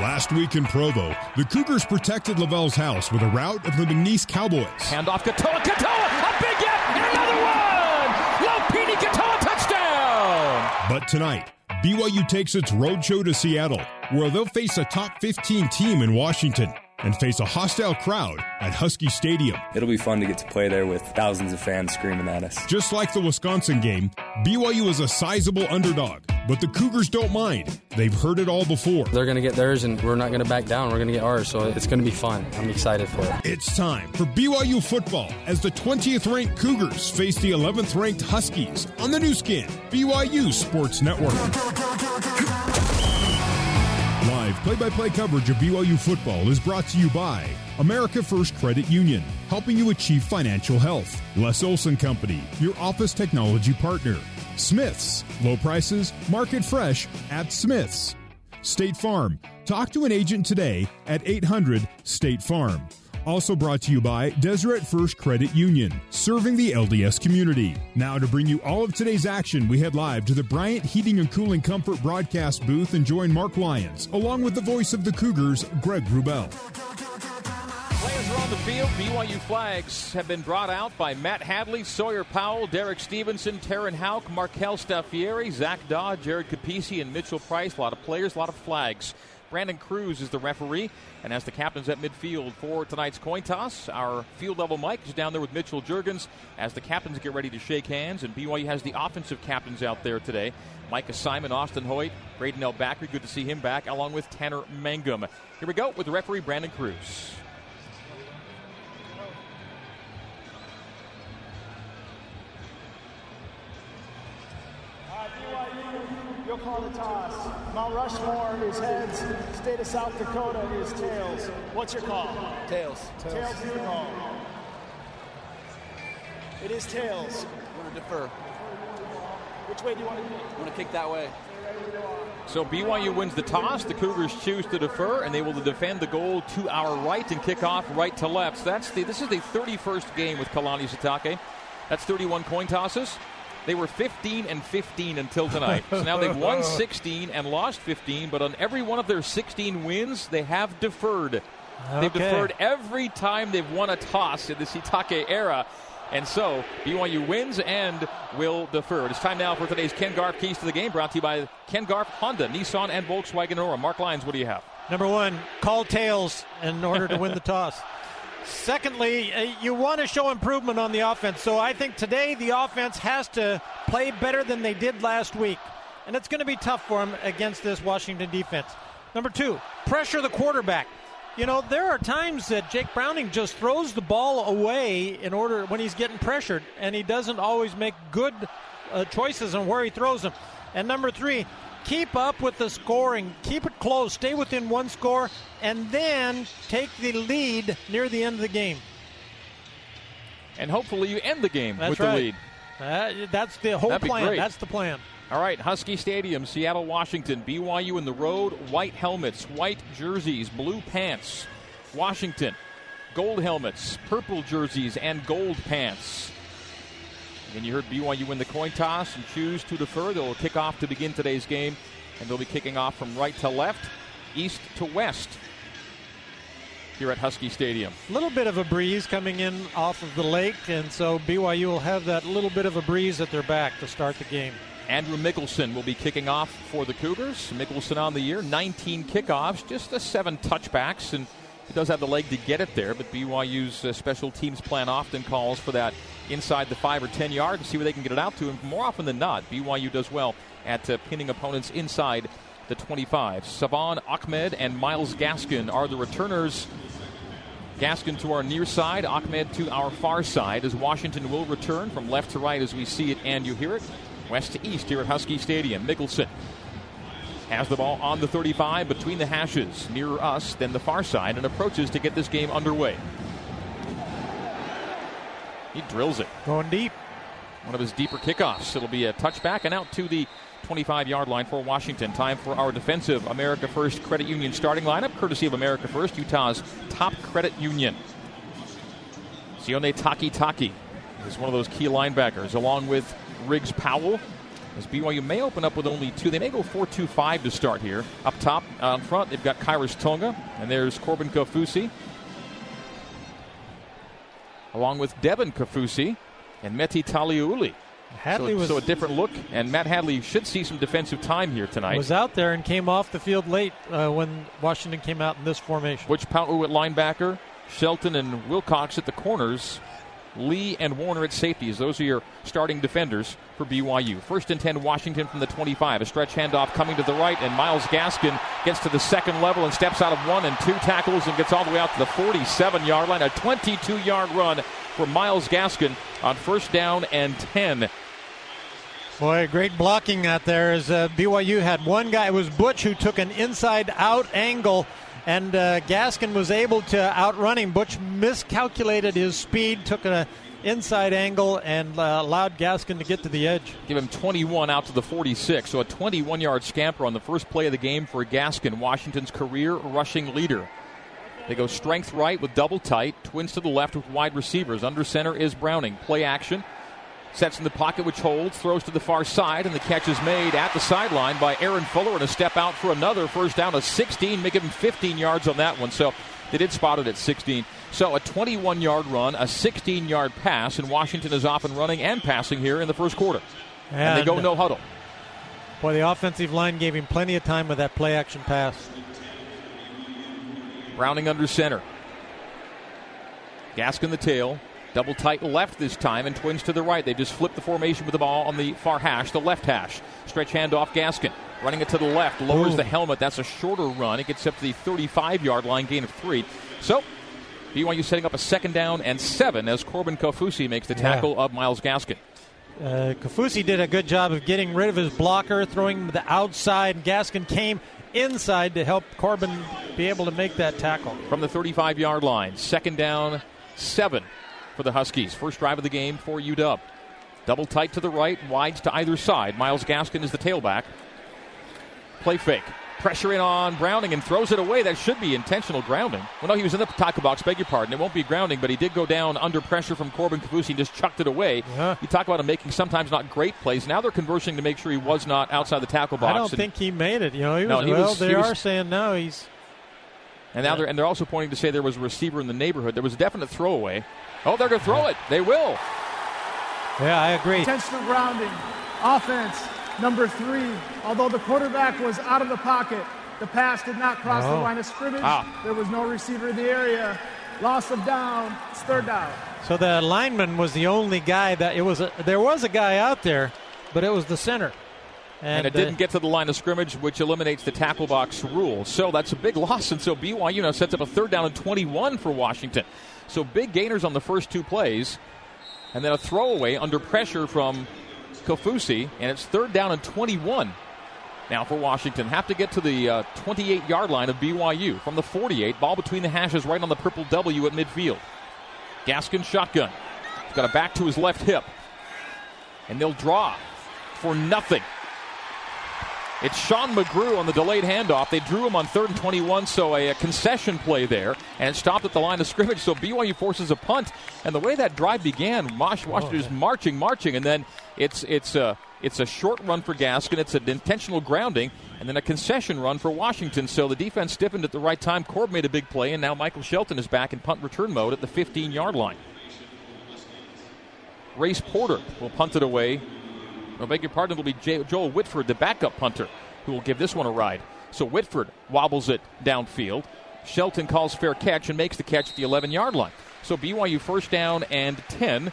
Last week in Provo, the Cougars protected LaVell's house with a rout of the McNeese Cowboys. Hand off Katoa. Katoa, a big hit, and another one! Lopini Katoa touchdown! But tonight, BYU takes its roadshow to Seattle, where they'll face a top 15 team in Washington and face a hostile crowd at Husky Stadium. It'll be fun to get to play there with thousands of fans screaming at us. Just like the Wisconsin game, BYU is a sizable underdog, but the Cougars don't mind. They've heard it all before. They're going to get theirs, and we're not going to back down. We're going to get ours, so it's going to be fun. I'm excited for it. It's time for BYU football as the 20th ranked Cougars face the 11th ranked Huskies on the Nu Skin, BYU Sports Network. Live play by play coverage of BYU football is brought to you by America First Credit Union, helping you achieve financial health. Les Olson Company, your office technology partner. Smith's, low prices, market fresh at Smith's. State Farm, talk to an agent today at 800 State Farm. Also brought to you by Deseret First Credit Union, serving the LDS community. Now, to bring you all of today's action, we head live to the Bryant Heating and Cooling Comfort broadcast booth and join Mark Lyons, along with the voice of the Cougars, Greg Wrubell. Players are on the field. BYU flags have been brought out by Matt Hadley, Sawyer Powell, Derek Stevenson, Taryn Hauk, Markel Staffieri, Zach Dodd, Jared Capisi, and Mitchell Price. A lot of players, a lot of flags. Brandon Cruz is the referee and has the captains at midfield for tonight's coin toss. Our field level Mike is down there with Mitchell Juergens as the captains get ready to shake hands. And BYU has the offensive captains out there today. Micah Simon, Austin Hoyt, Bracken El-Bakri, good to see him back, along with Tanner Mangum. Here we go with referee, Brandon Cruz. Call the toss. Mount Rushmore is heads. State of South Dakota is tails. What's your call? Tails. Tails is the call. It is tails. I'm going to defer. Which way do you want to kick? I'm going to kick that way. So BYU wins the toss. The Cougars choose to defer, and they will defend the goal to our right and kick off right to left. So that's the, this is the 31st game with Kalani Sitake. That's 31 coin tosses. They were 15 and 15 until tonight. So now they've won 16 and lost 15, but on every one of their 16 wins, they have deferred. They've deferred every time they've won a toss in the Sitake era. And so BYU wins and will defer. It's time now for today's Ken Garff Keys to the Game, brought to you by Ken Garff, Honda, Nissan, and Volkswagen Aurora. Mark Lyons, what do you have? Number one, call tails in order to win the toss. Secondly, uh, you want to show improvement on the offense. So I think today the offense has to play better than they did last week. And it's going to be tough for them against this Washington defense. Number two, pressure the quarterback. You know, there are times that Jake Browning just throws the ball away in order when he's getting pressured, and he doesn't always make good uh, choices on where he throws them. And number three, keep up with the scoring, keep it close, stay within one score, and then take the lead near the end of the game. And hopefully you end the game That's with right. the lead. Uh, that's the whole plan. great. That's the plan. All right, Husky Stadium, Seattle, Washington. BYU in the road, white helmets, white jerseys, blue pants. Washington, gold helmets, purple jerseys, and gold pants. And you heard BYU win the coin toss and choose to defer. They'll kick off to begin today's game, and they'll be kicking off from right to left, east to west here at Husky Stadium. A little bit of a breeze coming in off of the lake, and so BYU will have that little bit of a breeze at their back to start the game. Andrew Mickelson will be kicking off for the Cougars. Mickelson on the year, 19 kickoffs, just a seven touchbacks, and he does have the leg to get it there. But BYU's uh, special teams plan often calls for that inside the five or 10 yard and see where they can get it out to. And more often than not, BYU does well at uh, pinning opponents inside the 25. Salvon Ahmed and Myles Gaskin are the returners. Gaskin to our near side, Ahmed to our far side, as Washington will return from left to right as we see it and you hear it. West to east here at Husky Stadium. Mickelson has the ball on the 35 between the hashes, nearer us than the far side, and approaches to get this game underway. He drills it. Going deep. One of his deeper kickoffs. It'll be a touchback and out to the 25 yard line for Washington. Time for our defensive America First Credit Union starting lineup, courtesy of America First, Utah's top credit union. Sione Takitaki is one of those key linebackers, along with Riggs Powell, As BYU may open up with only two. They may go 4 2 5 to start here. Up top, out front, they've got Khyiris Tonga, and there's Corbin Kaufusi, along with Devin Kaufusi and Meti Taliauli. Hadley so, was so a different look, and Matt Hadley should see some defensive time here tonight. was out there and came off the field late uh, when Washington came out in this formation. Which Pau'u at linebacker, Shelton and Wilcox at the corners, Lee and Warner at safeties. Those are your starting defenders for BYU. First and 10, Washington from the 25. A stretch handoff coming to the right, and Myles Gaskin gets to the second level and steps out of one and two tackles and gets all the way out to the 47 yard line. A 22 yard run for Myles Gaskin on first down and 10. Boy, great blocking out there as uh, BYU had one guy. It was Butch who took an inside out angle, and uh, Gaskin was able to outrun him. Butch miscalculated his speed, took an inside angle, and uh, allowed Gaskin to get to the edge. Give him 21 out to the 46. So a 21 yard scamper on the first play of the game for Gaskin, Washington's career rushing leader. They go strength right with double tight, twins to the left with wide receivers. Under center is Browning. Play action. Sets in the pocket, which holds, throws to the far side, and the catch is made at the sideline by Aaron Fuller and a step out for another first down of 16, making him 15 yards on that one. So they did spot it at 16. So a 21 yard run, a 16 yard pass, and Washington is off and running and passing here in the first quarter. And, and they go no huddle. Boy, the offensive line gave him plenty of time with that play action pass. Browning under center. Gaskin the tail. Double tight left this time and twins to the right. They just flip the formation with the ball on the far hash, the left hash. Stretch handoff Gaskin. Running it to the left, lowers Ooh. the helmet. That's a shorter run. It gets up to the 35 yard line, gain of three. So, BYU setting up a second down and seven as Corbin Kaufusi makes the tackle yeah. of Myles Gaskin. Uh, Kaufusi did a good job of getting rid of his blocker, throwing him the outside. Gaskin came inside to help Corbin be able to make that tackle. From the 35 yard line, second down, seven for the Huskies. First drive of the game for UW. Double tight to the right, wides to either side. Myles Gaskin is the tailback. Play fake. Pressure in on Browning and throws it away. That should be intentional grounding. Well, no, he was in the tackle box, beg your pardon. It won't be grounding, but he did go down under pressure from Corbin Kaufusi and just chucked it away. Yeah. You talk about him making sometimes not great plays. Now they're conversing to make sure he was not outside the tackle box. I don't think he made it. You know, he was, no, he well, was, they are was, saying no, he's. And now yeah. they're and they're also pointing to say there was a receiver in the neighborhood. There was a definite throwaway. Oh, they're going to throw it. They will. Yeah, I agree. Intentional grounding. Offense, number three. Although the quarterback was out of the pocket, the pass did not cross oh. the line of scrimmage. Ah. There was no receiver in the area. Loss of down. It's third down. So the lineman was the only guy that it was. A, there was a guy out there, but it was the center. And, and, it didn't uh, get to the line of scrimmage, which eliminates the tackle box rule. So that's a big loss. And so BYU now sets up a third down and 21 for Washington. So big gainers on the first two plays, and then a throwaway under pressure from Kaufusi, and it's third down and 21. Now for Washington, have to get to the uh, 28 yard line of BYU from the 48. Ball between the hashes, right on the purple W at midfield. Gaskin shotgun. He's got a back to his left hip, and they'll draw for nothing. It's Sean McGrew on the delayed handoff. They drew him on third and 21, so a, a, concession play there, and stopped at the line of scrimmage. So BYU forces a punt, and the way that drive began, Mosh oh, Washington is marching, marching, and then it's it's a it's a short run for Gaskin. It's an intentional grounding, and then a concession run for Washington. So the defense stiffened at the right time. Corb made a big play, and now Michael Shelton is back in punt return mode at the 15 yard line. Race Porter will punt it away I beg your pardon, it'll be J- Joel Whitford, the backup punter, who will give this one a ride. So Whitford wobbles it downfield. Shelton calls fair catch and makes the catch at the 11 yard line. So BYU first down and 10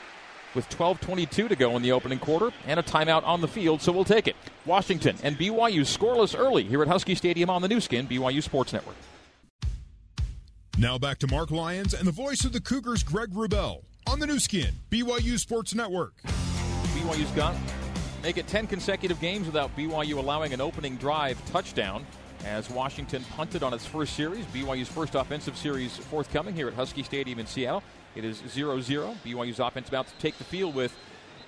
with 12:22 to go in the opening quarter and a timeout on the field, so we'll take it. Washington and BYU scoreless early here at Husky Stadium on the Nu Skin BYU Sports Network. Now back to Mark Lyons and the voice of the Cougars, Greg Wrubell, on the Nu Skin BYU Sports Network. BYU's got make it 10 consecutive games without BYU allowing an opening drive touchdown as Washington punted on its first series. BYU's first offensive series forthcoming here at Husky Stadium in Seattle. It is 0 0. BYU's offense about to take the field with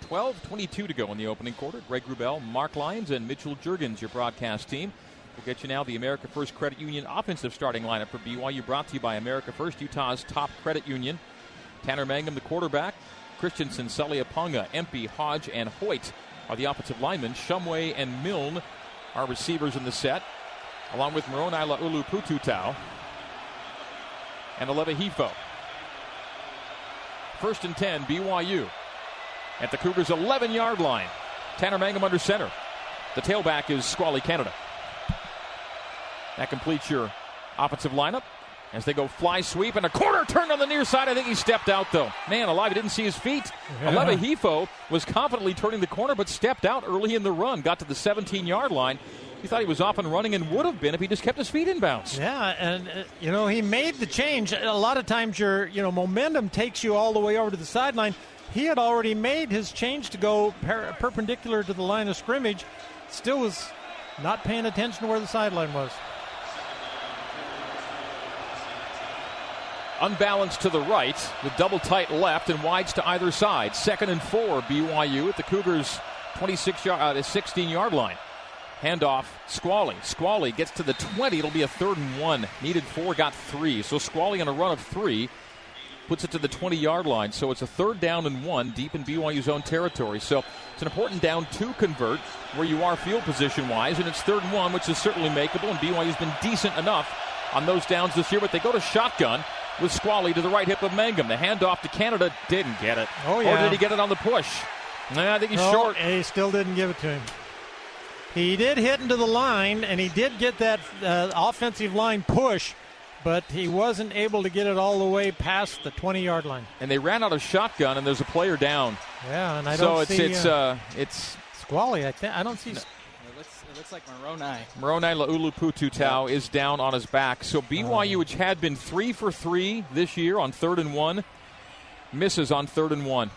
12 22 to go in the opening quarter. Greg Wrubell, Mark Lyons, and Mitchell Juergens, your broadcast team. We'll get you now the America First Credit Union offensive starting lineup for BYU, brought to you by America First, Utah's top credit union. Tanner Mangum, the quarterback. Christensen, Sully Aponga, Empey, Hodge, and Hoyt are the offensive linemen. Shumway and Milne are receivers in the set, along with Moroni Laulu Pututau and Aleva Hifo. First and 10, BYU. At the Cougars' 11 yard line. Tanner Mangum under center. The tailback is Squally Canada. That completes your offensive lineup as they go fly sweep and a corner turn on the near side. I think he stepped out though. Man alive, he didn't see his feet. Yeah. Aleva Hifo was confidently turning the corner but stepped out early in the run, got to the 17 yard line. He thought he was off and running and would have been if he just kept his feet in bounds. Yeah, and uh, you know he made the change. A lot of times your you know momentum takes you all the way over to the sideline. He had already made his change to go per- perpendicular to the line of scrimmage. Still was not paying attention to where the sideline was. Unbalanced to the right, with double tight left and wides to either side. Second and four, BYU at the Cougars' 26 yard, uh, 16 yard line. Handoff, Squally. Squally gets to the 20. It'll be a third and one. Needed four, got three. So Squally on a run of three puts it to the 20 yard line. So it's a third down and one deep in BYU's own territory. So it's an important down to convert where you are field position wise. And it's third and one, which is certainly makeable. And BYU's been decent enough on those downs this year. But they go to shotgun with Squally to the right hip of Mangum. The handoff to Canada didn't get it. Oh, yeah. Or did he get it on the push? Nah, I think he's no, short. He still didn't give it to him. He did hit into the line, and he did get that uh, offensive line push, but he wasn't able to get it all the way past the 20 yard line. And they ran out of shotgun, and there's a player down. Yeah, and I so don't it's see. it's uh, uh, it's Squally. I think I don't see. No. It looks, like Moroni. Moroni Laulupututau Yeah. is down on his back. So BYU, Oh. which had been three for three this year on third and one, misses on third and one.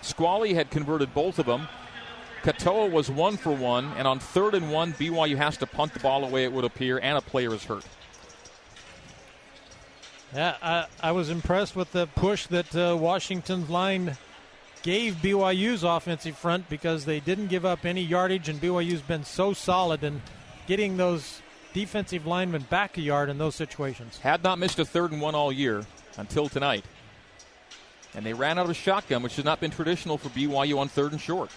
Squally had converted both of them. Katoa was one for one, and on third and one, BYU has to punt the ball away, it would appear, and a player is hurt. Yeah, I, I was impressed with the push that uh, Washington's line gave BYU's offensive front because they didn't give up any yardage, and BYU's been so solid in getting those defensive linemen back a yard in those situations. Had not missed a third and one all year until tonight. And they ran out of shotgun, which has not been traditional for BYU on third and short.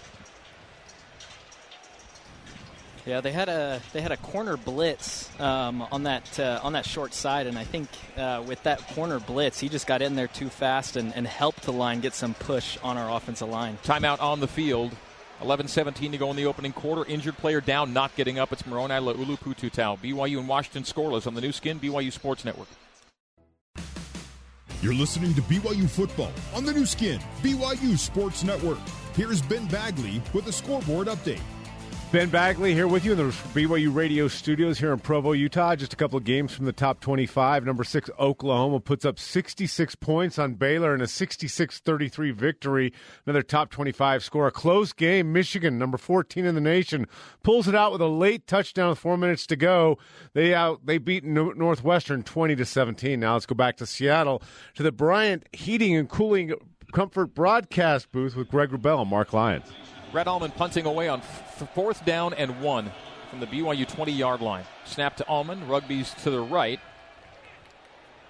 Yeah, they had a they had a corner blitz um, on that uh, on that short side, and I think uh, with that corner blitz, he just got in there too fast and, and helped the line get some push on our offensive line. Timeout on the field. 11-17 to go in the opening quarter. Injured player down, not getting up. It's Moroni Laulu Pututau. BYU and Washington scoreless on the Nu Skin, BYU Sports Network. You're listening to BYU football on the Nu Skin, BYU Sports Network. Here's Ben Bagley with a scoreboard update. Ben Bagley here with you in the BYU radio studios here in Provo, Utah. Just a couple of games from the top 25. Number six, Oklahoma puts up 66 points on Baylor in a 66 33 victory. Another top 25 score. A close game. Michigan, number 14 in the nation, pulls it out with a late touchdown with four minutes to go. They out, they beat Northwestern 20 to 17. Now let's go back to Seattle to the Bryant Heating and Cooling Comfort broadcast booth with Greg Wrubell and Mark Lyons. Rhett Allman punting away on f- fourth down and one from the BYU 20 yard line. Snap to Allman. Rugby's to the right.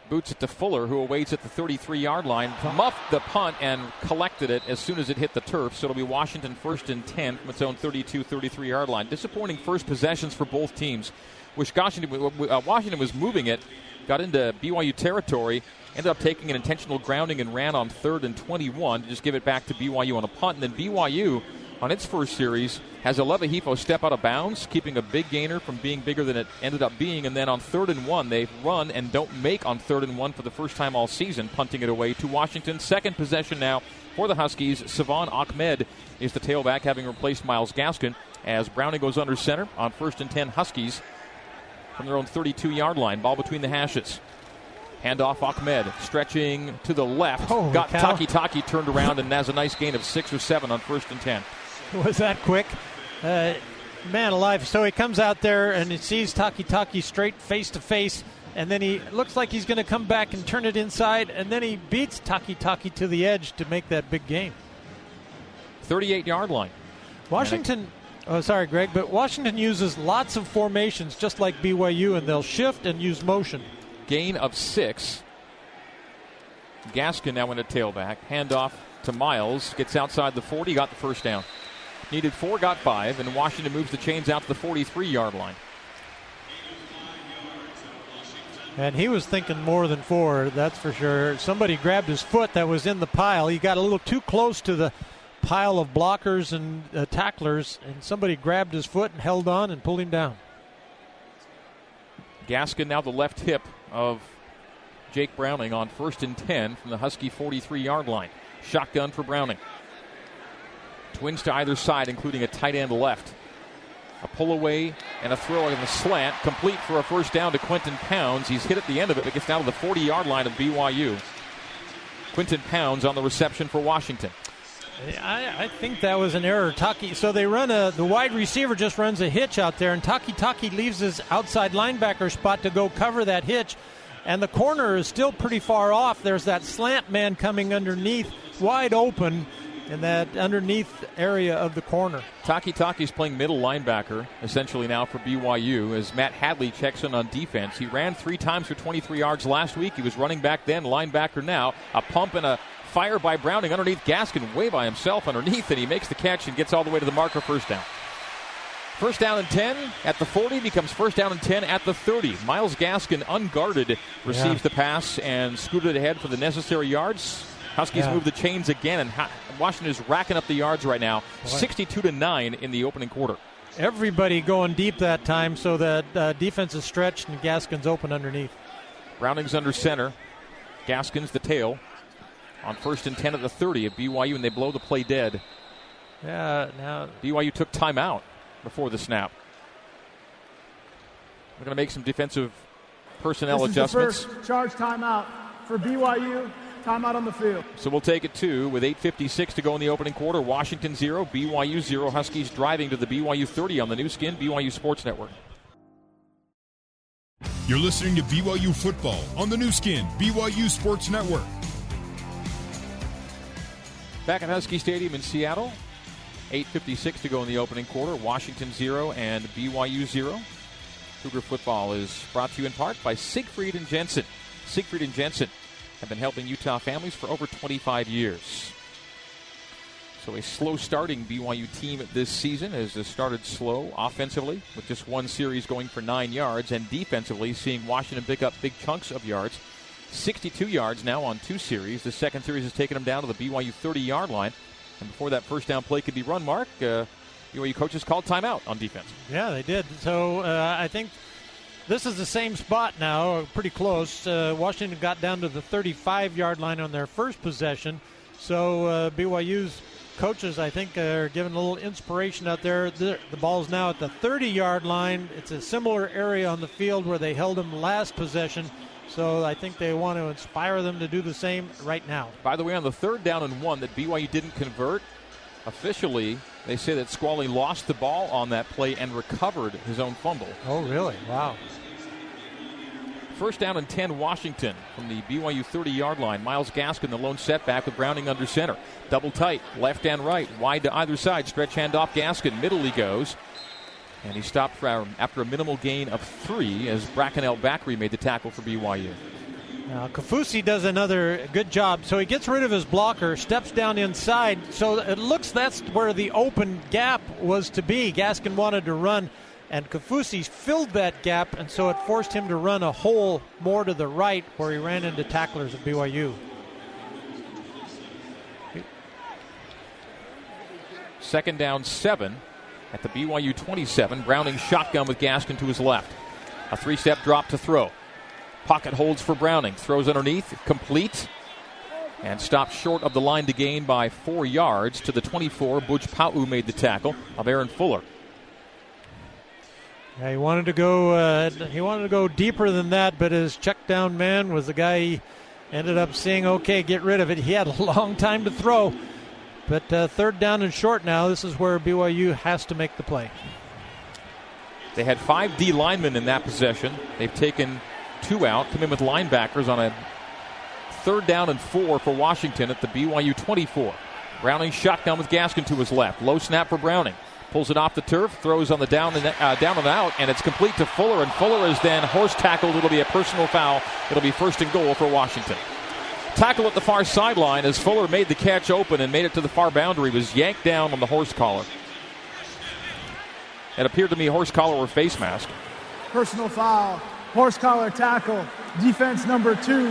Boots it to Fuller, who awaits at the 33 yard line. Muffed the punt and collected it as soon as it hit the turf. So it'll be Washington first and 10 from its own 32 33 yard line. Disappointing first possessions for both teams. Washington, uh, Washington was moving it, got into BYU territory, ended up taking an intentional grounding and ran on third and 21 to just give it back to BYU on a punt. And then BYU, on its first series, has Aleva Hifo step out of bounds, keeping a big gainer from being bigger than it ended up being. And then on third and one, they run and don't make on third and one for the first time all season, punting it away to Washington. Second possession now for the Huskies. Salvon Ahmed is the tailback, having replaced Myles Gaskin, as Browning goes under center on first and 10 Huskies from their own 32 yard line. Ball between the hashes. Handoff Ahmed stretching to the left. Holy Got cow. Takitaki turned around and has a nice gain of six or seven on first and 10. Was that quick? Uh, man alive. So he comes out there and he sees Takitaki straight face to face, and then he looks like he's going to come back and turn it inside, and then he beats Takitaki to the edge to make that big game. 38 yard line. Washington. Oh, sorry, Greg, but Washington uses lots of formations just like BYU, and they'll shift and use motion. Gain of six. Gaskin now in a tailback. Handoff to Myles. Gets outside the 40. Got the first down. Needed four, got five, and Washington moves the chains out to the 43 yard line. And he was thinking more than four, that's for sure. Somebody grabbed his foot that was in the pile. He got a little too close to the pile of blockers and uh, tacklers, and somebody grabbed his foot and held on and pulled him down. Gaskin now the left hip of Jake Browning on first and 10 from the Husky 43 yard line. Shotgun for Browning. Twins to either side, including a tight end left. A pull away and a throw in the slant, complete for a first down to Quinten Pounds. He's hit at the end of it, but gets down to the 40 yard line of BYU. Quinten Pounds on the reception for Washington. I, I, think that was an error. Taki, so they run a the wide receiver just runs a hitch out there, and Takitaki leaves his outside linebacker spot to go cover that hitch, and the corner is still pretty far off. There's that slant man coming underneath, wide open, in that underneath area of the corner. Takitaki's playing middle linebacker essentially now for BYU as Matt Hadley checks in on defense. He ran three times for 23 yards last week. He was running back then, linebacker now. A pump and a fire by Browning underneath Gaskin, way by himself underneath, and he makes the catch and gets all the way to the marker first down. First down and 10 at the 40 becomes first down and 10 at the 30. Myles Gaskin, unguarded, receives yeah. the pass and scooted ahead for the necessary yards. Huskies yeah. move the chains again, and Washington is racking up the yards right now, 62 to 9 in the opening quarter. Everybody going deep that time, so that uh, defense is stretched and Gaskin's open underneath. Browning's under center. Gaskin's the tail on first and 10 at the 30 of BYU, and they blow the play dead. Yeah, now. BYU took timeout before the snap. We're going to make some defensive personnel this adjustments. first charge timeout for BYU. Timeout on the field. So we'll take it two with 8.56 to go in the opening quarter. Washington 0, BYU 0. Huskies driving to the BYU 30 on the Nu Skin, BYU Sports Network. You're listening to BYU football on the Nu Skin, BYU Sports Network. Back at Husky Stadium in Seattle. 8.56 to go in the opening quarter. Washington 0 and BYU 0. Cougar football is brought to you in part by Siegfried and Jensen. Siegfried and Jensen have been helping Utah families for over 25 years. So a slow starting BYU team this season has started slow offensively with just one series going for nine yards and defensively seeing Washington pick up big chunks of yards. 62 yards now on two series. The second series has taken them down to the BYU 30 yard line. And before that first down play could be run, Mark, uh, BYU coaches called timeout on defense. Yeah, they did. So uh, I think this is the same spot now, pretty close. Uh, Washington got down to the 35 yard line on their first possession. So uh, BYU's coaches, I think, are giving a little inspiration out there. The, the ball's now at the 30 yard line. It's a similar area on the field where they held them last possession. So I think they want to inspire them to do the same right now. By the way, on the third down and one that BYU didn't convert, officially they say that Squally lost the ball on that play and recovered his own fumble. Oh, really? Wow. First down and 10, Washington from the BYU 30 yard line. Myles Gaskin, the lone setback with Browning under center. Double tight, left and right, wide to either side. Stretch handoff, Gaskin. Middle he goes. And he stopped for, after a minimal gain of three as Bracken El-Bakri made the tackle for BYU. Uh, now, Kaufusi does another good job. So he gets rid of his blocker, steps down inside. So it looks that's where the open gap was to be. Gaskin wanted to run and Kaufusi filled that gap, and so it forced him to run a hole more to the right where he ran into tacklers at BYU. Second down, seven at the BYU 27. Browning shotgun with Gaskin to his left. A three step drop to throw. Pocket holds for Browning. Throws underneath, complete, and stopped short of the line to gain by four yards to the 24. Butch Pau made the tackle of Aaron Fuller. Yeah, he wanted to go. Uh, he wanted to go deeper than that, but his check down man was the guy he ended up seeing. Okay, get rid of it. He had a long time to throw, but uh, third down and short now. This is where BYU has to make the play. They had five D linemen in that possession. They've taken two out, come in with linebackers on a third down and four for Washington at the BYU 24. Browning shotgun with Gaskin to his left. Low snap for Browning pulls it off the turf, throws on the down and uh, down and out, and it's complete to Fuller. And Fuller is then horse tackled. It'll be a personal foul. It'll be first and goal for Washington. Tackle at the far sideline as Fuller made the catch open and made it to the far boundary. Was yanked down on the horse collar. It appeared to me horse collar or face mask. Personal foul, horse collar tackle, defense number two,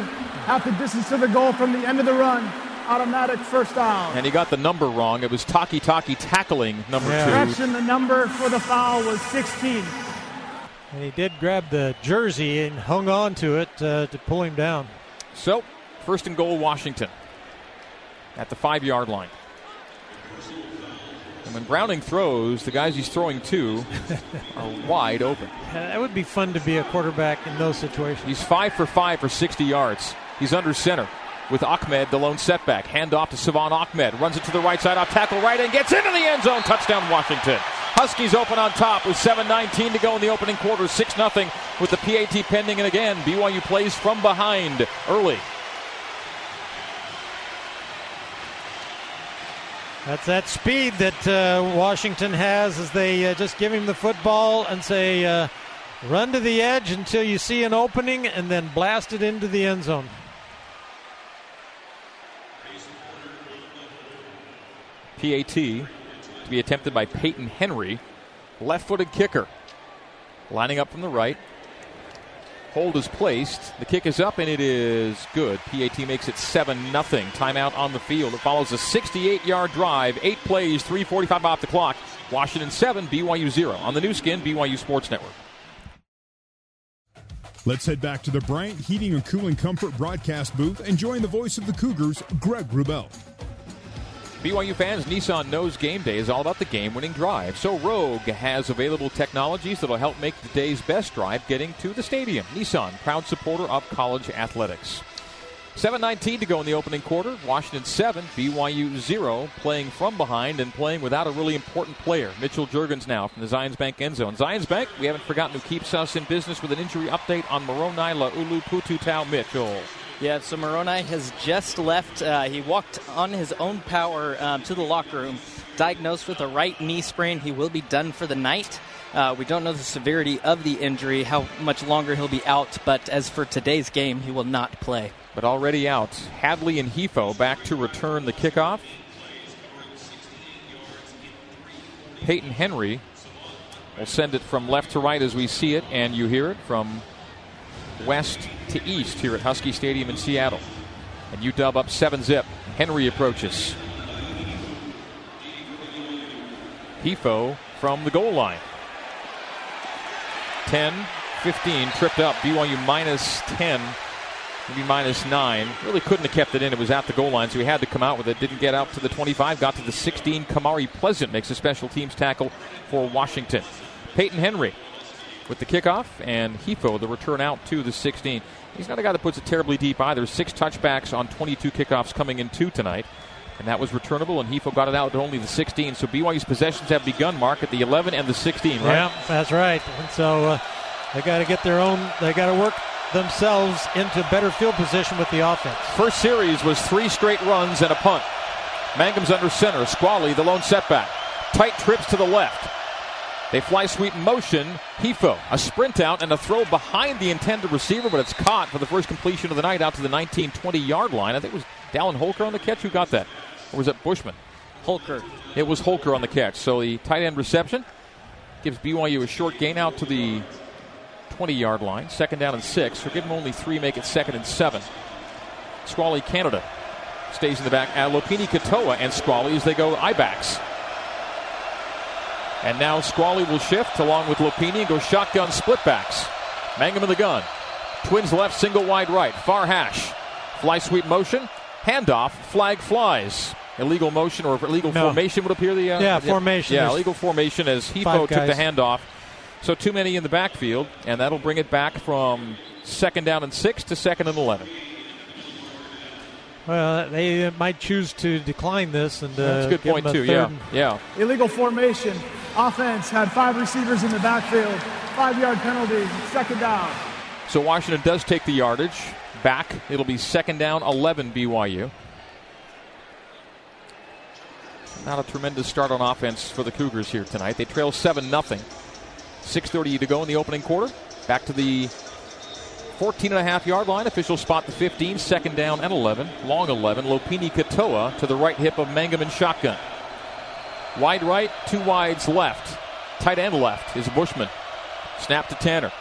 half the distance to the goal from the end of the run, automatic first down. And he got the number wrong. It was Takitaki tackling number yeah. two. Correction, the number for the foul was 16. And he did grab the jersey and hung on to it uh, to pull him down. So, first and goal, Washington at the five yard line. And when Browning throws, the guys he's throwing to are wide open. That would be fun to be a quarterback in those situations. He's five for five for 60 yards. He's under center with Ahmed, the lone setback. Hand off to Salvon Ahmed. Runs it to the right side off tackle right and gets into the end zone. Touchdown, Washington. Huskies open on top with 7.19 to go in the opening quarter. 6 0 with the PAT pending. And again, BYU plays from behind early. That's that speed that uh, Washington has as they uh, just give him the football and say, uh, run to the edge until you see an opening and then blast it into the end zone. PAT to be attempted by Peyton Henry, left footed kicker. Lining up from the right, Hold is placed. The kick is up and it is good. PAT makes it 7 0. Timeout on the field. It follows a 68 yard drive. Eight plays, 3.45 off the clock. Washington 7, BYU 0 on the Nu Skin, BYU Sports Network. Let's head back to the Bryant Heating and Cooling Comfort broadcast booth and join the voice of the Cougars, Greg Wrubell. BYU fans, Nissan knows game day is all about the game winning drive. So Rogue has available technologies that'll help make the day's best drive getting to the stadium. Nissan, proud supporter of college athletics. 7.19 to go in the opening quarter. Washington 7, BYU 0, playing from behind and playing without a really important player. Mitchell Juergens now from the Zions Bank end zone. Zions Bank, we haven't forgotten who keeps us in business with an injury update on Moroni Laulu Pututau Mitchell. Yeah, so Moroni has just left. Uh, he walked on his own power um, to the locker room, diagnosed with a right knee sprain. He will be done for the night. Uh, we don't know the severity of the injury, how much longer he'll be out, but as for today's game, he will not play. But already out, Hadley and Hifo back to return the kickoff. Peyton Henry will send it from left to right as we see it, and you hear it from west to east here at Husky Stadium in Seattle. And UW up 7 zip. Henry approaches. Hifo from the goal line. 10, 15, tripped up. BYU minus 10, maybe minus 9. Really couldn't have kept it in. It was at the goal line, so he had to come out with it. Didn't get out to the 25, got to the 16. Kamari Pleasant makes a special teams tackle for Washington. Peyton Henry with the kickoff, and Hifo, the return out to the 16. He's not a guy that puts it terribly deep either. Six touchbacks on 22 kickoffs coming in two tonight. And that was returnable, and Hifo got it out to only the 16. So BYU's possessions have begun, Mark, at the 11 and the 16, right? Yeah, that's right. And so uh, they got to get their own, they got to work themselves into better field position with the offense. First series was three straight runs and a punt. Mangum's under center. Squally, the lone setback. Tight trips to the left. They fly sweep motion. Hifo, a sprint out and a throw behind the intended receiver, but it's caught for the first completion of the night out to the 19 20 yard line. I think it was Dallin Holker on the catch. Who got that? Or was it Bushman? Holker. It was Holker on the catch. So the tight end reception gives BYU a short gain out to the 20 yard line. Second down and six. Give them only three, make it second and seven. Squally Canada stays in the back. Uh, Lopini Katoa and Squally as they go I-backs. And now Squally will shift along with Lopini and go shotgun split backs. Mangum in the gun. Twins left, single wide right. Far hash. Fly sweep motion. Handoff. Flag flies. Illegal motion or illegal no. formation would appear. The uh, yeah formation. Yeah, illegal formation as Hifo took the handoff. So too many in the backfield, and that'll bring it back from second down and six to second and eleven. Well, they might choose to decline this, and uh, that's a good point too. Yeah, yeah. Illegal formation. Offense had five receivers in the backfield. Five yard penalty. Second down. So Washington does take the yardage back. It'll be second down, 11 BYU. Not a tremendous start on offense for the Cougars here tonight. They trail 7 0. 6.30 to go in the opening quarter. Back to the 14 and a half yard line. Official spot the 15. Second down and 11. Long 11. Lopini Katoa to the right hip of Mangum and shotgun. Wide right, two wides left. tight end left is Bushman. Snap to Tanner.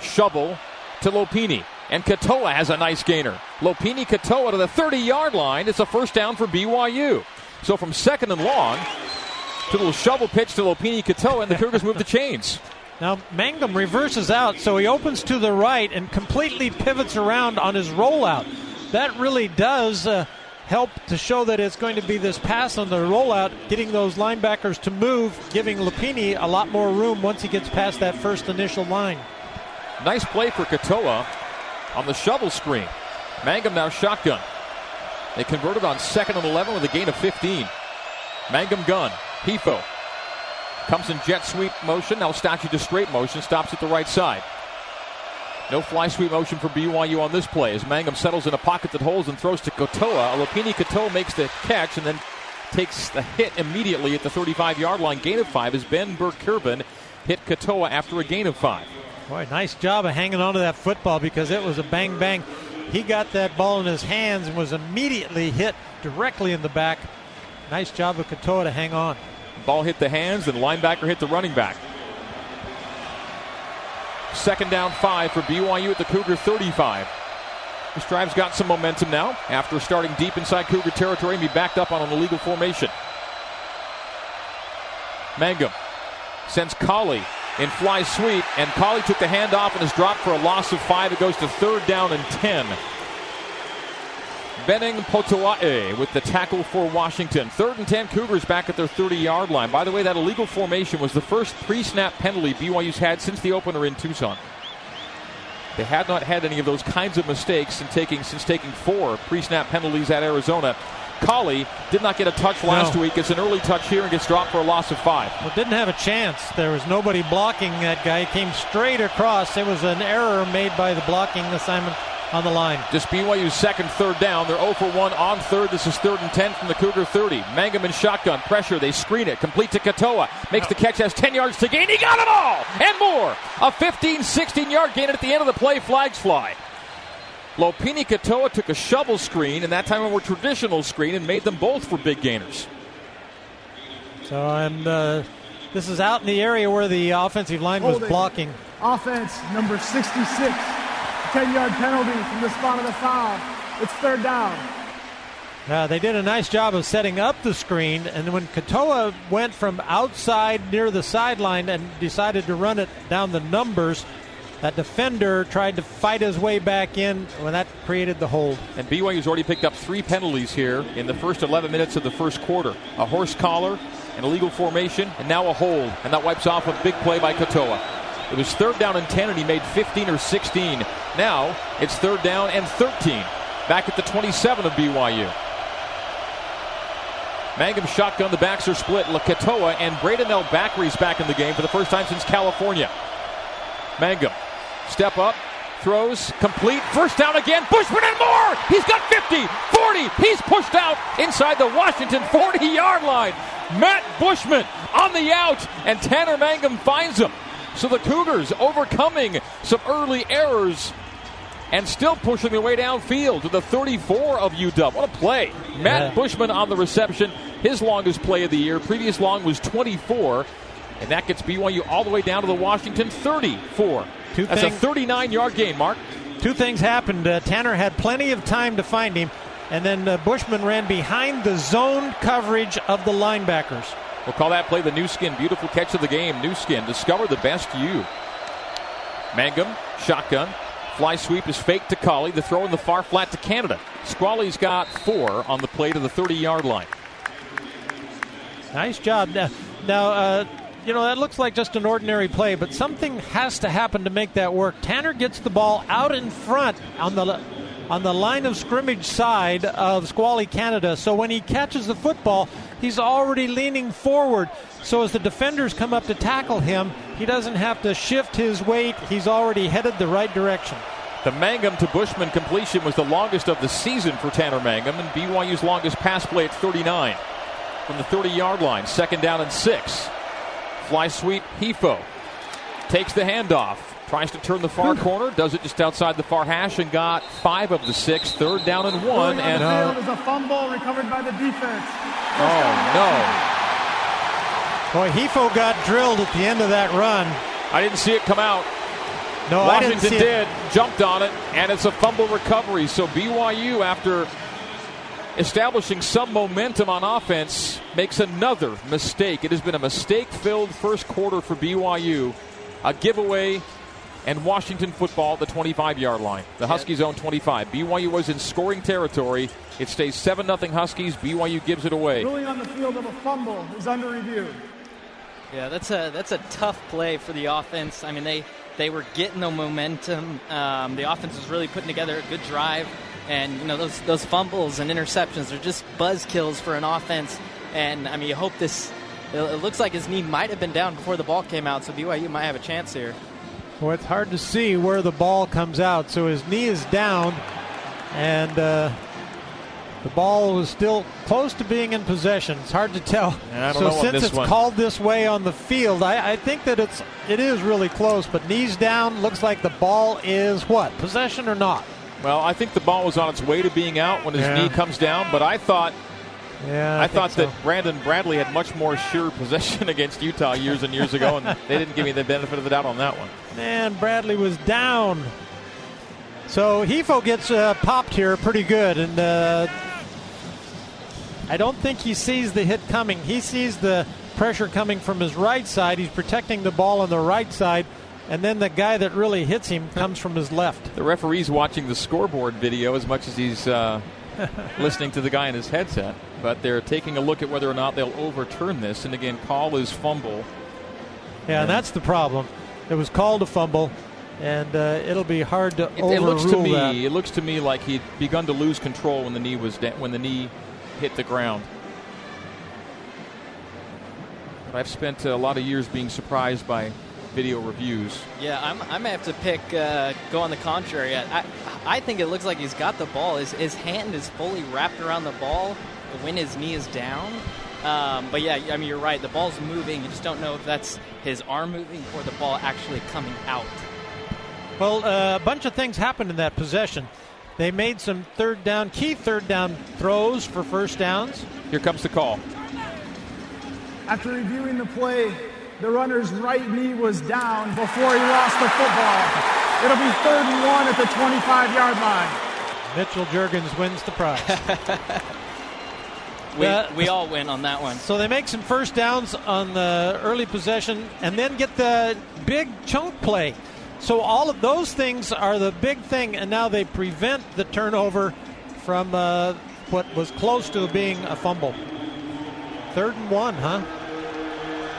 Shovel to Lopini. And Katoa has a nice gainer. Lopini Katoa to the 30 yard line. It's a first down for BYU. So from second and long to little shovel pitch to Lopini Katoa, and the Cougars move the chains. Now Mangum reverses out, so he opens to the right and completely pivots around on his rollout. That really does uh, help to show that it's going to be this pass on the rollout, getting those linebackers to move, giving Lopini a lot more room once he gets past that first initial line. Nice play for Katoa on the shovel screen. Mangum now shotgun. They converted on second and 11 with a gain of 15. Mangum gun. Hifo comes in jet sweep motion. Now statue to straight motion. Stops at the right side. No fly sweep motion for BYU on this play as Mangum settles in a pocket that holds and throws to Katoa. Lopini Katoa makes the catch and then takes the hit immediately at the 35 yard line. Gain of five as Ben Burr-Kirven hit Katoa after a gain of five. Boy, nice job of hanging on to that football because it was a bang bang. He got that ball in his hands and was immediately hit directly in the back. Nice job of Katoa to hang on. Ball hit the hands and linebacker hit the running back. Second down five for BYU at the Cougar 35. This drive's got some momentum now after starting deep inside Cougar territory and be backed up on an illegal formation. Mangum sends Collie in fly sweep, and Collie took the handoff and is dropped for a loss of five. It goes to third down and 10. Benning Potoa'e with the tackle for Washington. Third and 10, Cougars back at their 30 yard line. By the way, that illegal formation was the first pre snap penalty BYU's had since the opener in Tucson. They had not had any of those kinds of mistakes in taking since taking four pre snap penalties at Arizona. Collie did not get a touch last no. week. It's an early touch here and gets dropped for a loss of five. Well, didn't have a chance. There was nobody blocking that guy. He came straight across. It was an error made by the blocking assignment on the line. Just BYU's second third down. They're 0 for 1 on third. This is third and 10 from the Cougar 30. Mangum and shotgun. Pressure. They screen it. Complete to Katoa. Makes the catch. Has 10 yards to gain. He got them all and more. A 15 16 yard gain at the end of the play. Flags fly. Lopini Katoa took a shovel screen, and that time a more traditional screen, and made them both for big gainers. So, and uh, this is out in the area where the offensive line was blocking. Offense number 66. 10 yard penalty from the spot of the foul. It's third down. Uh, they did a nice job of setting up the screen, and when Katoa went from outside near the sideline and decided to run it down the numbers, that defender tried to fight his way back in when that created the hold. And BYU's already picked up three penalties here in the first 11 minutes of the first quarter a horse collar, an illegal formation, and now a hold. And that wipes off a big play by Katoa. It was third down and 10, and he made 15 or 16. Now it's third down and 13. Back at the 27 of BYU. Mangum shotgun, the backs are split. Lakatoa and Bracken El-Bakri's back in the game for the first time since California. Mangum Step up, throws, complete, first down again. Bushman and more. He's got 50, 40. He's pushed out inside the Washington 40 yard line. Matt Bushman on the out, and Tanner Mangum finds him. So the Cougars overcoming some early errors and still pushing their way downfield to the 34 of UW. What a play. Yeah. Matt Bushman on the reception, his longest play of the year. Previous long was 24, and that gets BYU all the way down to the Washington 34. Two That's thing, a 39 yard gain, Mark. Two things happened. Uh, Tanner had plenty of time to find him, and then uh, Bushman ran behind the zone coverage of the linebackers. We'll call that play the Nu Skin. Beautiful catch of the game. Nu Skin. Discover the best you. Mangum, shotgun. Fly sweep is fake to Collie. The throw in the far flat to Canada. Squally's got four on the play to the 30 yard line. Nice job. Now, now uh, you know, that looks like just an ordinary play, but something has to happen to make that work. Tanner gets the ball out in front on the on the line of scrimmage side of Squally Canada. So when he catches the football, he's already leaning forward. So as the defenders come up to tackle him, he doesn't have to shift his weight. He's already headed the right direction. The Mangum to Bushman completion was the longest of the season for Tanner Mangum, and BYU's longest pass play at 39 from the 30 yard line. Second down and six. Fly sweep, Hifo takes the handoff. Tries to turn the far corner, does it just outside the far hash, and got five of the six. Third down and one. and uh, is a fumble recovered by the defense. oh no! Boy, Hifo got drilled at the end of that run. I didn't see it come out. No, Washington did. Jumped on it, and it's a fumble recovery. So BYU, after establishing some momentum on offense, makes another mistake. It has been a mistake filled first quarter for BYU. A giveaway and Washington football at the 25 yard line. The Huskies own 25. BYU was in scoring territory. It stays 7 0 Huskies. BYU gives it away. Ruling on the field of a fumble is under review. Yeah, that's a that's a tough play for the offense. I mean, they they were getting the momentum. Um, the offense was really putting together a good drive, and you know those those fumbles and interceptions are just buzz kills for an offense. And I mean, you hope this. It looks like his knee might have been down before the ball came out, so BYU might have a chance here. Well, it's hard to see where the ball comes out. So his knee is down, and uh, the ball was still close to being in possession. It's hard to tell. so since it's one. called this way on the field, I, I, think that it's it is really close. But knees down, looks like the ball is what possession or not. Well, I think the ball was on its way to being out when his yeah. knee comes down. But I thought yeah, I, I thought so. that Brandon Bradley had much more sure possession against Utah years and years ago, and they didn't give me the benefit of the doubt on that one. Man, Bradley was down. So Hifo gets uh, popped here pretty good, and uh, I don't think he sees the hit coming. He sees the pressure coming from his right side. He's protecting the ball on the right side, and then the guy that really hits him comes from his left. The referee's watching the scoreboard video as much as he's uh, listening to the guy in his headset, but they're taking a look at whether or not they'll overturn this. And again, call is fumble. Yeah, and that's the problem. It was called a fumble, and uh, it'll be hard to it, overrule it looks to me, that. It looks to me like he'd begun to lose control when the knee was da- when the knee hit the ground. But I've spent a lot of years being surprised by video reviews. Yeah, I'm, I may have to pick uh, go on the contrary. I, I think it looks like he's got the ball. His, his hand is fully wrapped around the ball when his knee is down. Um, but yeah, I mean you're right. The ball's moving. You just don't know if that's his arm moving or the ball actually coming out. Well, uh, a bunch of things happened in that possession. They made some third down, key third down throws for first downs. Here comes the call. After reviewing the play, the runner's right knee was down before he lost the football. It'll be third and one at the 25 yard line. Mitchell Juergens wins the prize. we, uh, we all win on that one. So they make some first downs on the early possession and then get the big chunk play. So all of those things are the big thing, and now they prevent the turnover from uh, what was close to being a fumble. Third and one, huh?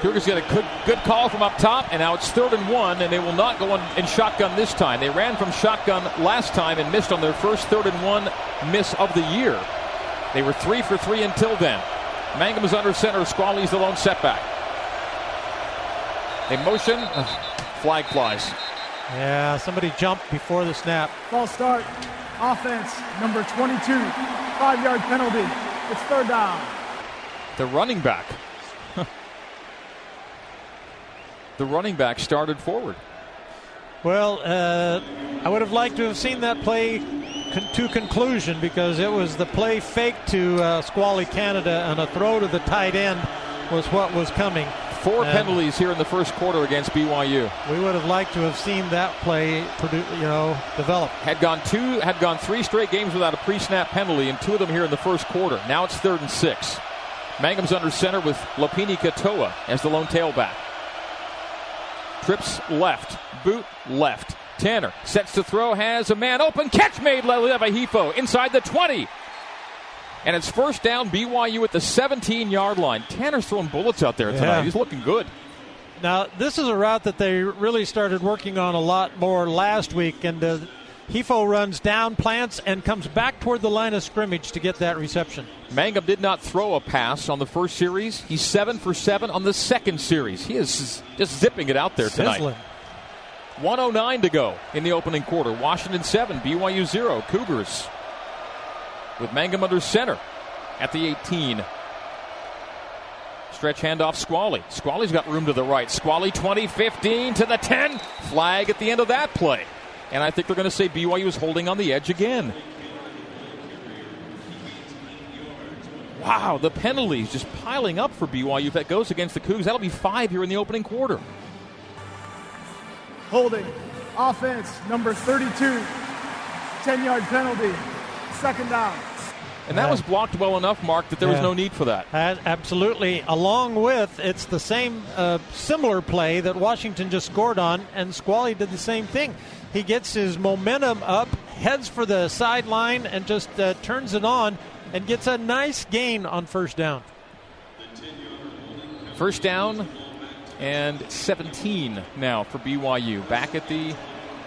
Cougars get a good, good call from up top, and now it's third and one, and they will not go in, in, shotgun this time. They ran from shotgun last time and missed on their first third and one miss of the year. They were three for three until then. Mangum is under center. Squally's the lone setback. A motion, flag flies. Yeah, somebody jumped before the snap. False start. Offense, number 22. Five yard penalty. It's third down. The running back the running back started forward. Well, uh, I would have liked to have seen that play con- to conclusion because it was the play fake to uh, Squally Canada and a throw to the tight end was what was coming. Four and penalties here in the first quarter against BYU. We would have liked to have seen that play, produ- you know, develop. Had gone two, had gone three straight games without a pre-snap penalty, and two of them here in the first quarter. Now it's third and six. Mangum's under center with Lopini Katoa as the lone tailback. Trips left. Boot left. Tanner sets to throw, has a man open. Catch made Leva Hifo inside the 20. And it's first down BYU at the 17 yard line. Tanner's throwing bullets out there tonight. Yeah. He's looking good. Now, this is a route that they really started working on a lot more last week, and uh, Hifo runs down, plants, and comes back toward the line of scrimmage to get that reception. Mangum did not throw a pass on the first series. He's seven for seven on the second series. He is just zipping it out there tonight. Sizzling. 109 to go in the opening quarter. Washington 7, BYU 0. Cougars with Mangum under center at the 18. Stretch handoff Squally. Squally's got room to the right. Squally 20 15 to the 10. Flag at the end of that play. And I think they're going to say BYU is holding on the edge again. Wow, the penalties just piling up for BYU. If that goes against the Cougs, that'll be five here in the opening quarter. Holding. Offense, number 32. 10 yard penalty. Second down. And that was blocked well enough, Mark, that there yeah. was no need for that. Absolutely. Along with, it's the same uh, similar play that Washington just scored on, and Squally did the same thing. He gets his momentum up, heads for the sideline, and just uh, turns it on and gets a nice gain on first down. First down and 17 now for BYU. Back at the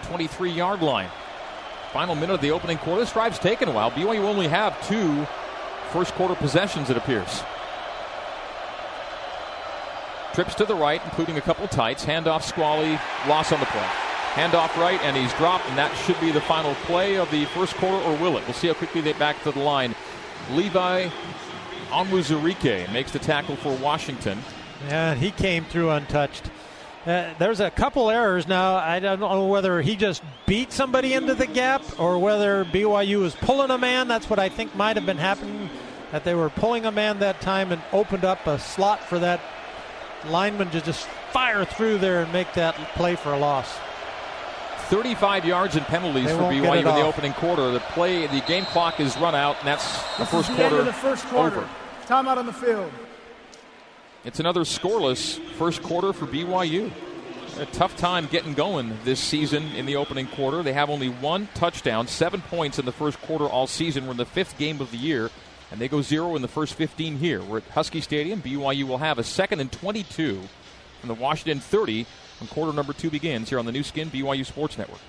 23 yard line. Final minute of the opening quarter. This drive's taken a while. BYU only have two first quarter possessions, it appears. Trips to the right, including a couple tights. Handoff Squally, loss on the play. Handoff right, and he's dropped, and that should be the final play of the first quarter, or will it? We'll see how quickly they back to the line. Levi Onwuzurike makes the tackle for Washington. Yeah, he came through untouched. Uh, there's a couple errors now. I don't know whether he just beat somebody into the gap or whether BYU was pulling a man. That's what I think might have been happening. That they were pulling a man that time and opened up a slot for that lineman to just fire through there and make that play for a loss. 35 yards and penalties they for BYU in the opening quarter. The play, the game clock is run out, and that's the this first the quarter. the first quarter. Over. Timeout on the field. It's another scoreless first quarter for BYU. A tough time getting going this season in the opening quarter. They have only one touchdown, seven points in the first quarter all season. We're in the fifth game of the year, and they go zero in the first 15 here. We're at Husky Stadium. BYU will have a second and 22 from the Washington 30 when quarter number two begins here on the Nu Skin BYU Sports Network.